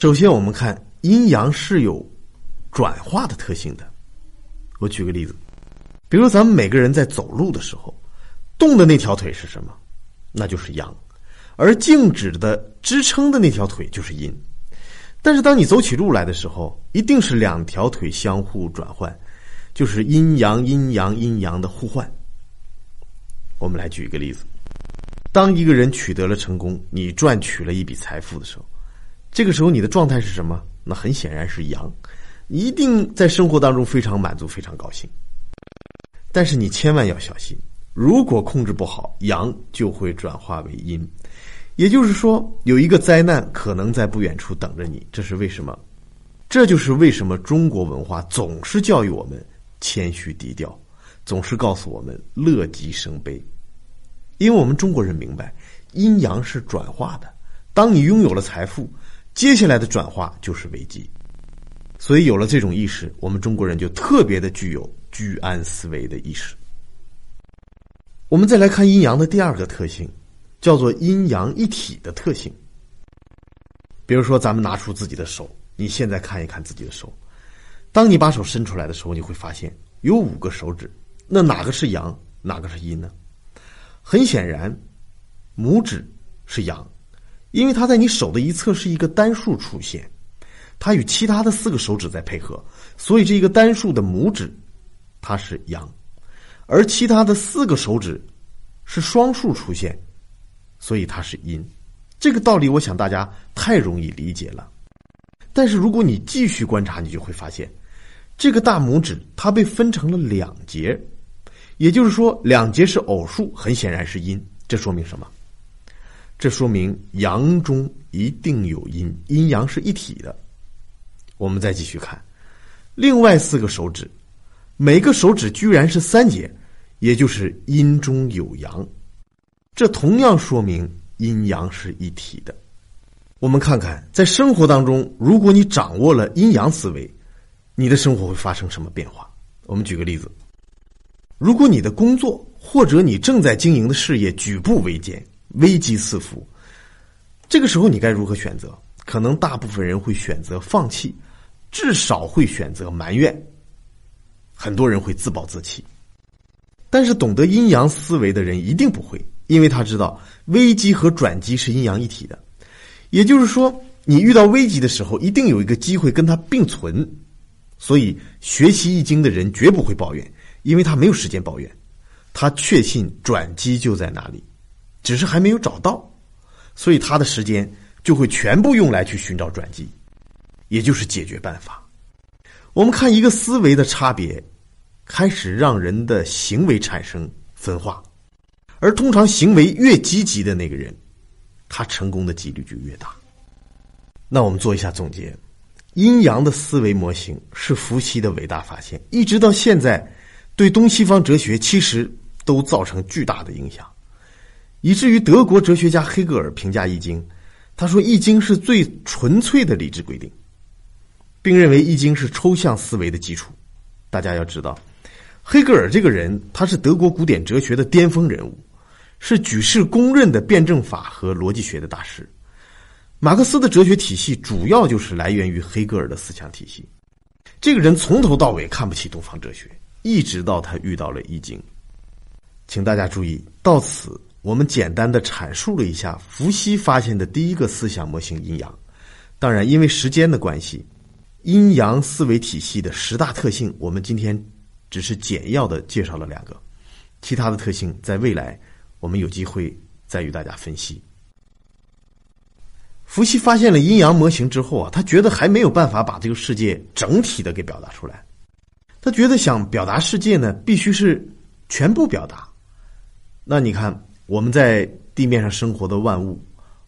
首先，我们看阴阳是有转化的特性的。我举个例子，比如咱们每个人在走路的时候，动的那条腿是什么？那就是阳，而静止的支撑的那条腿就是阴。但是，当你走起路来的时候，一定是两条腿相互转换，就是阴阳、阴阳、阴阳的互换。我们来举一个例子：当一个人取得了成功，你赚取了一笔财富的时候。这个时候你的状态是什么？那很显然是阳，一定在生活当中非常满足、非常高兴。但是你千万要小心，如果控制不好，阳就会转化为阴，也就是说，有一个灾难可能在不远处等着你。这是为什么？这就是为什么中国文化总是教育我们谦虚低调，总是告诉我们乐极生悲，因为我们中国人明白阴阳是转化的。当你拥有了财富。接下来的转化就是危机，所以有了这种意识，我们中国人就特别的具有居安思危的意识。我们再来看阴阳的第二个特性，叫做阴阳一体的特性。比如说，咱们拿出自己的手，你现在看一看自己的手，当你把手伸出来的时候，你会发现有五个手指，那哪个是阳，哪个是阴呢？很显然，拇指是阳。因为它在你手的一侧是一个单数出现，它与其他的四个手指在配合，所以这一个单数的拇指，它是阳，而其他的四个手指是双数出现，所以它是阴。这个道理我想大家太容易理解了。但是如果你继续观察，你就会发现，这个大拇指它被分成了两节，也就是说两节是偶数，很显然是阴。这说明什么？这说明阳中一定有阴，阴阳是一体的。我们再继续看，另外四个手指，每个手指居然是三节，也就是阴中有阳。这同样说明阴阳是一体的。我们看看，在生活当中，如果你掌握了阴阳思维，你的生活会发生什么变化？我们举个例子，如果你的工作或者你正在经营的事业举步维艰。危机四伏，这个时候你该如何选择？可能大部分人会选择放弃，至少会选择埋怨。很多人会自暴自弃，但是懂得阴阳思维的人一定不会，因为他知道危机和转机是阴阳一体的。也就是说，你遇到危机的时候，一定有一个机会跟它并存。所以，学习易经的人绝不会抱怨，因为他没有时间抱怨，他确信转机就在哪里。只是还没有找到，所以他的时间就会全部用来去寻找转机，也就是解决办法。我们看一个思维的差别，开始让人的行为产生分化，而通常行为越积极的那个人，他成功的几率就越大。那我们做一下总结：阴阳的思维模型是伏羲的伟大发现，一直到现在，对东西方哲学其实都造成巨大的影响。以至于德国哲学家黑格尔评价《易经》，他说：“《易经》是最纯粹的理智规定，并认为《易经》是抽象思维的基础。”大家要知道，黑格尔这个人，他是德国古典哲学的巅峰人物，是举世公认的辩证法和逻辑学的大师。马克思的哲学体系主要就是来源于黑格尔的思想体系。这个人从头到尾看不起东方哲学，一直到他遇到了《易经》。请大家注意，到此。我们简单的阐述了一下伏羲发现的第一个思想模型阴阳。当然，因为时间的关系，阴阳思维体系的十大特性，我们今天只是简要的介绍了两个，其他的特性在未来我们有机会再与大家分析。伏羲发现了阴阳模型之后啊，他觉得还没有办法把这个世界整体的给表达出来，他觉得想表达世界呢，必须是全部表达。那你看。我们在地面上生活的万物，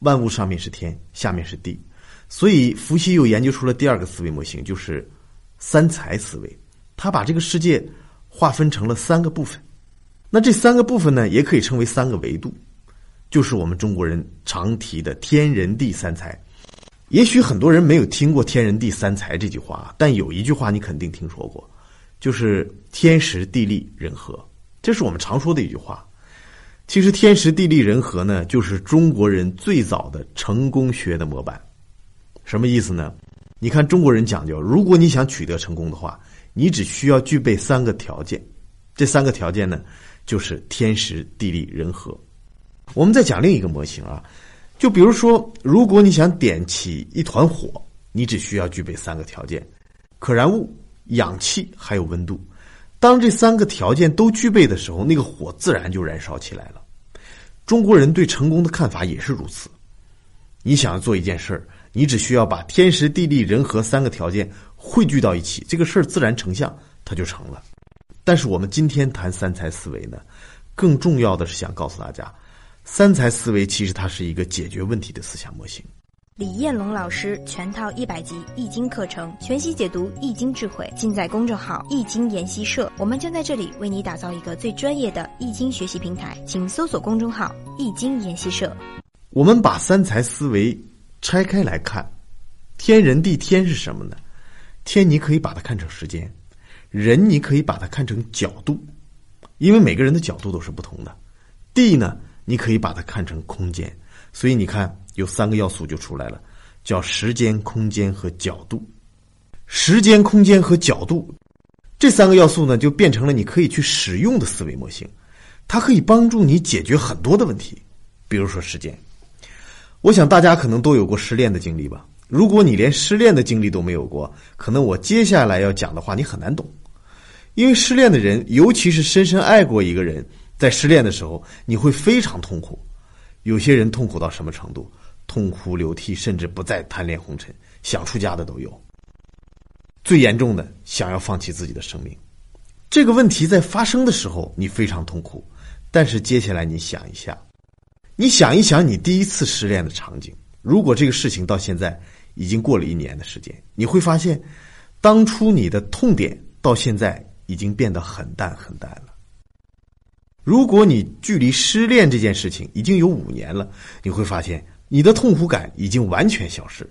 万物上面是天，下面是地，所以伏羲又研究出了第二个思维模型，就是三才思维。他把这个世界划分成了三个部分，那这三个部分呢，也可以称为三个维度，就是我们中国人常提的天人地三才。也许很多人没有听过“天人地三才”这句话，但有一句话你肯定听说过，就是“天时地利人和”，这是我们常说的一句话。其实天时地利人和呢，就是中国人最早的成功学的模板。什么意思呢？你看中国人讲究，如果你想取得成功的话，你只需要具备三个条件。这三个条件呢，就是天时、地利、人和。我们再讲另一个模型啊，就比如说，如果你想点起一团火，你只需要具备三个条件：可燃物、氧气还有温度。当这三个条件都具备的时候，那个火自然就燃烧起来了。中国人对成功的看法也是如此。你想要做一件事儿。你只需要把天时地利人和三个条件汇聚到一起，这个事儿自然成像，它就成了。但是我们今天谈三才思维呢，更重要的是想告诉大家，三才思维其实它是一个解决问题的思想模型。李彦龙老师全套一百集易经课程，全息解读易经智慧，尽在公众号易经研习社。我们将在这里为你打造一个最专业的易经学习平台，请搜索公众号易经研习社。我们把三才思维。拆开来看，天人地天是什么呢？天你可以把它看成时间，人你可以把它看成角度，因为每个人的角度都是不同的。地呢，你可以把它看成空间，所以你看有三个要素就出来了，叫时间、空间和角度。时间、空间和角度这三个要素呢，就变成了你可以去使用的思维模型，它可以帮助你解决很多的问题，比如说时间。我想大家可能都有过失恋的经历吧。如果你连失恋的经历都没有过，可能我接下来要讲的话你很难懂。因为失恋的人，尤其是深深爱过一个人，在失恋的时候，你会非常痛苦。有些人痛苦到什么程度？痛哭流涕，甚至不再贪恋红尘，想出家的都有。最严重的，想要放弃自己的生命。这个问题在发生的时候，你非常痛苦。但是接下来你想一下。你想一想，你第一次失恋的场景。如果这个事情到现在已经过了一年的时间，你会发现，当初你的痛点到现在已经变得很淡很淡了。如果你距离失恋这件事情已经有五年了，你会发现你的痛苦感已经完全消失。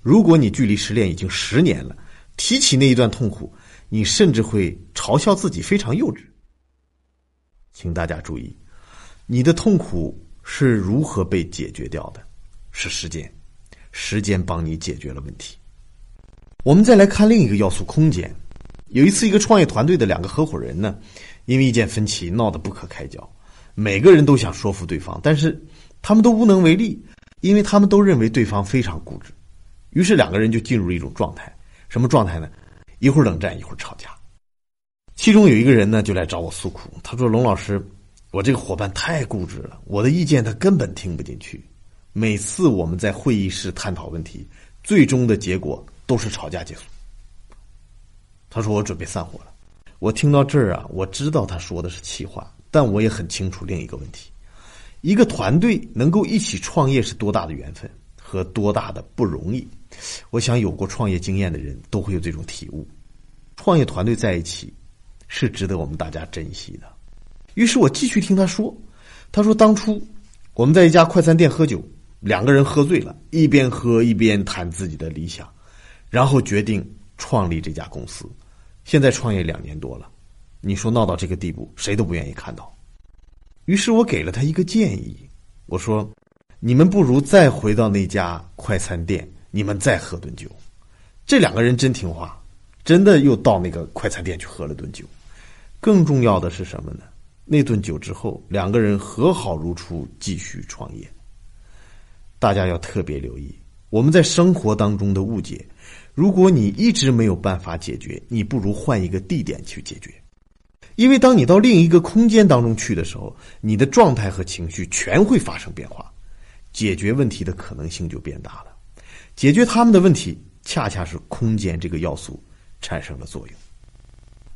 如果你距离失恋已经十年了，提起那一段痛苦，你甚至会嘲笑自己非常幼稚。请大家注意。你的痛苦是如何被解决掉的？是时间，时间帮你解决了问题。我们再来看另一个要素——空间。有一次，一个创业团队的两个合伙人呢，因为意见分歧闹得不可开交，每个人都想说服对方，但是他们都无能为力，因为他们都认为对方非常固执。于是两个人就进入了一种状态，什么状态呢？一会儿冷战，一会儿吵架。其中有一个人呢，就来找我诉苦，他说：“龙老师。”我这个伙伴太固执了，我的意见他根本听不进去。每次我们在会议室探讨问题，最终的结果都是吵架结束。他说：“我准备散伙了。”我听到这儿啊，我知道他说的是气话，但我也很清楚另一个问题：一个团队能够一起创业是多大的缘分和多大的不容易。我想有过创业经验的人都会有这种体悟。创业团队在一起是值得我们大家珍惜的。于是我继续听他说，他说当初我们在一家快餐店喝酒，两个人喝醉了，一边喝一边谈自己的理想，然后决定创立这家公司。现在创业两年多了，你说闹到这个地步，谁都不愿意看到。于是我给了他一个建议，我说：你们不如再回到那家快餐店，你们再喝顿酒。这两个人真听话，真的又到那个快餐店去喝了顿酒。更重要的是什么呢？那顿酒之后，两个人和好如初，继续创业。大家要特别留意，我们在生活当中的误解。如果你一直没有办法解决，你不如换一个地点去解决。因为当你到另一个空间当中去的时候，你的状态和情绪全会发生变化，解决问题的可能性就变大了。解决他们的问题，恰恰是空间这个要素产生了作用。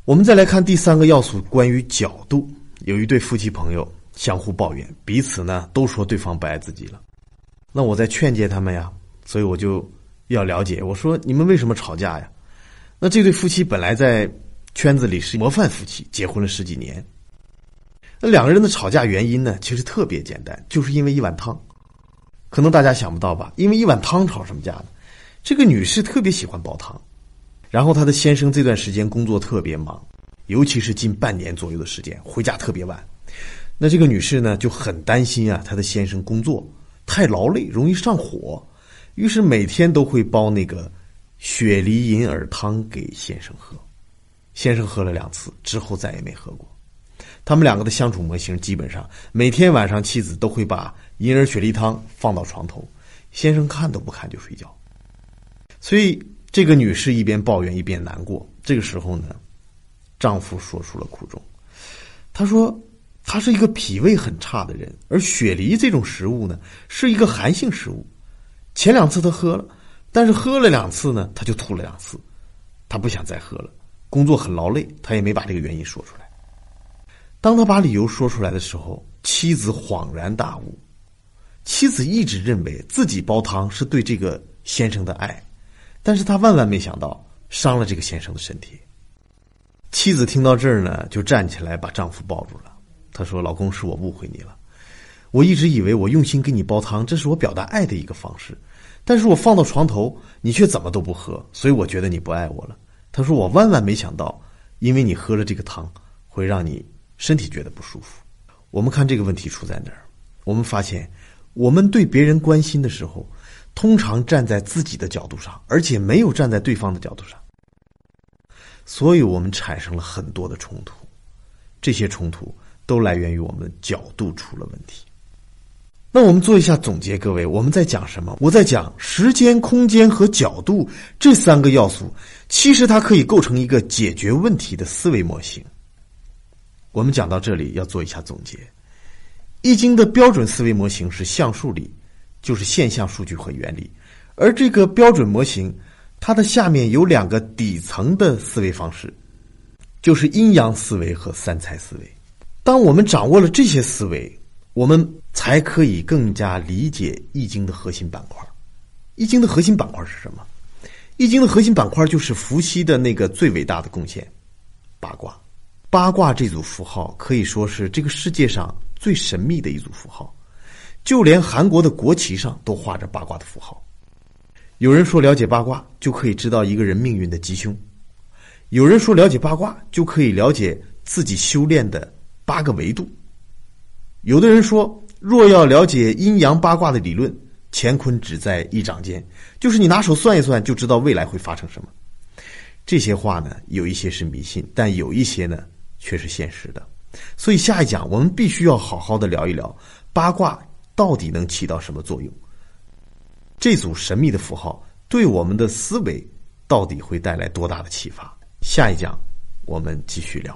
我们再来看第三个要素，关于角度。有一对夫妻朋友相互抱怨，彼此呢都说对方不爱自己了。那我在劝诫他们呀，所以我就要了解。我说你们为什么吵架呀？那这对夫妻本来在圈子里是模范夫妻，结婚了十几年。那两个人的吵架原因呢，其实特别简单，就是因为一碗汤。可能大家想不到吧？因为一碗汤吵什么架呢？这个女士特别喜欢煲汤，然后她的先生这段时间工作特别忙。尤其是近半年左右的时间，回家特别晚。那这个女士呢就很担心啊，她的先生工作太劳累，容易上火。于是每天都会煲那个雪梨银耳汤给先生喝。先生喝了两次之后再也没喝过。他们两个的相处模型基本上每天晚上妻子都会把银耳雪梨汤放到床头，先生看都不看就睡觉。所以这个女士一边抱怨一边难过。这个时候呢，丈夫说出了苦衷。他说：“他是一个脾胃很差的人，而雪梨这种食物呢，是一个寒性食物。前两次他喝了，但是喝了两次呢，他就吐了两次，他不想再喝了。”工作很劳累，他也没把这个原因说出来。当他把理由说出来的时候，妻子恍然大悟。妻子一直认为自己煲汤是对这个先生的爱，但是他万万没想到伤了这个先生的身体。妻子听到这儿呢，就站起来把丈夫抱住了。她说：“老公，是我误会你了。我一直以为我用心给你煲汤，这是我表达爱的一个方式。但是我放到床头，你却怎么都不喝，所以我觉得你不爱我了。”他说：“我万万没想到，因为你喝了这个汤，会让你身体觉得不舒服。”我们看这个问题出在哪儿？我们发现，我们对别人关心的时候，通常站在自己的角度上，而且没有站在对方的角度上，所以我们产生了很多的冲突。这些冲突都来源于我们角度出了问题。那我们做一下总结，各位，我们在讲什么？我在讲时间、空间和角度这三个要素，其实它可以构成一个解决问题的思维模型。我们讲到这里，要做一下总结。易经的标准思维模型是象数理，就是现象、数据和原理。而这个标准模型，它的下面有两个底层的思维方式，就是阴阳思维和三才思维。当我们掌握了这些思维，我们。才可以更加理解《易经》的核心板块。《易经》的核心板块是什么？《易经》的核心板块就是伏羲的那个最伟大的贡献——八卦。八卦这组符号可以说是这个世界上最神秘的一组符号，就连韩国的国旗上都画着八卦的符号。有人说，了解八卦就可以知道一个人命运的吉凶；有人说，了解八卦就可以了解自己修炼的八个维度；有的人说。若要了解阴阳八卦的理论，乾坤只在一掌间，就是你拿手算一算，就知道未来会发生什么。这些话呢，有一些是迷信，但有一些呢却是现实的。所以下一讲我们必须要好好的聊一聊八卦到底能起到什么作用，这组神秘的符号对我们的思维到底会带来多大的启发？下一讲我们继续聊。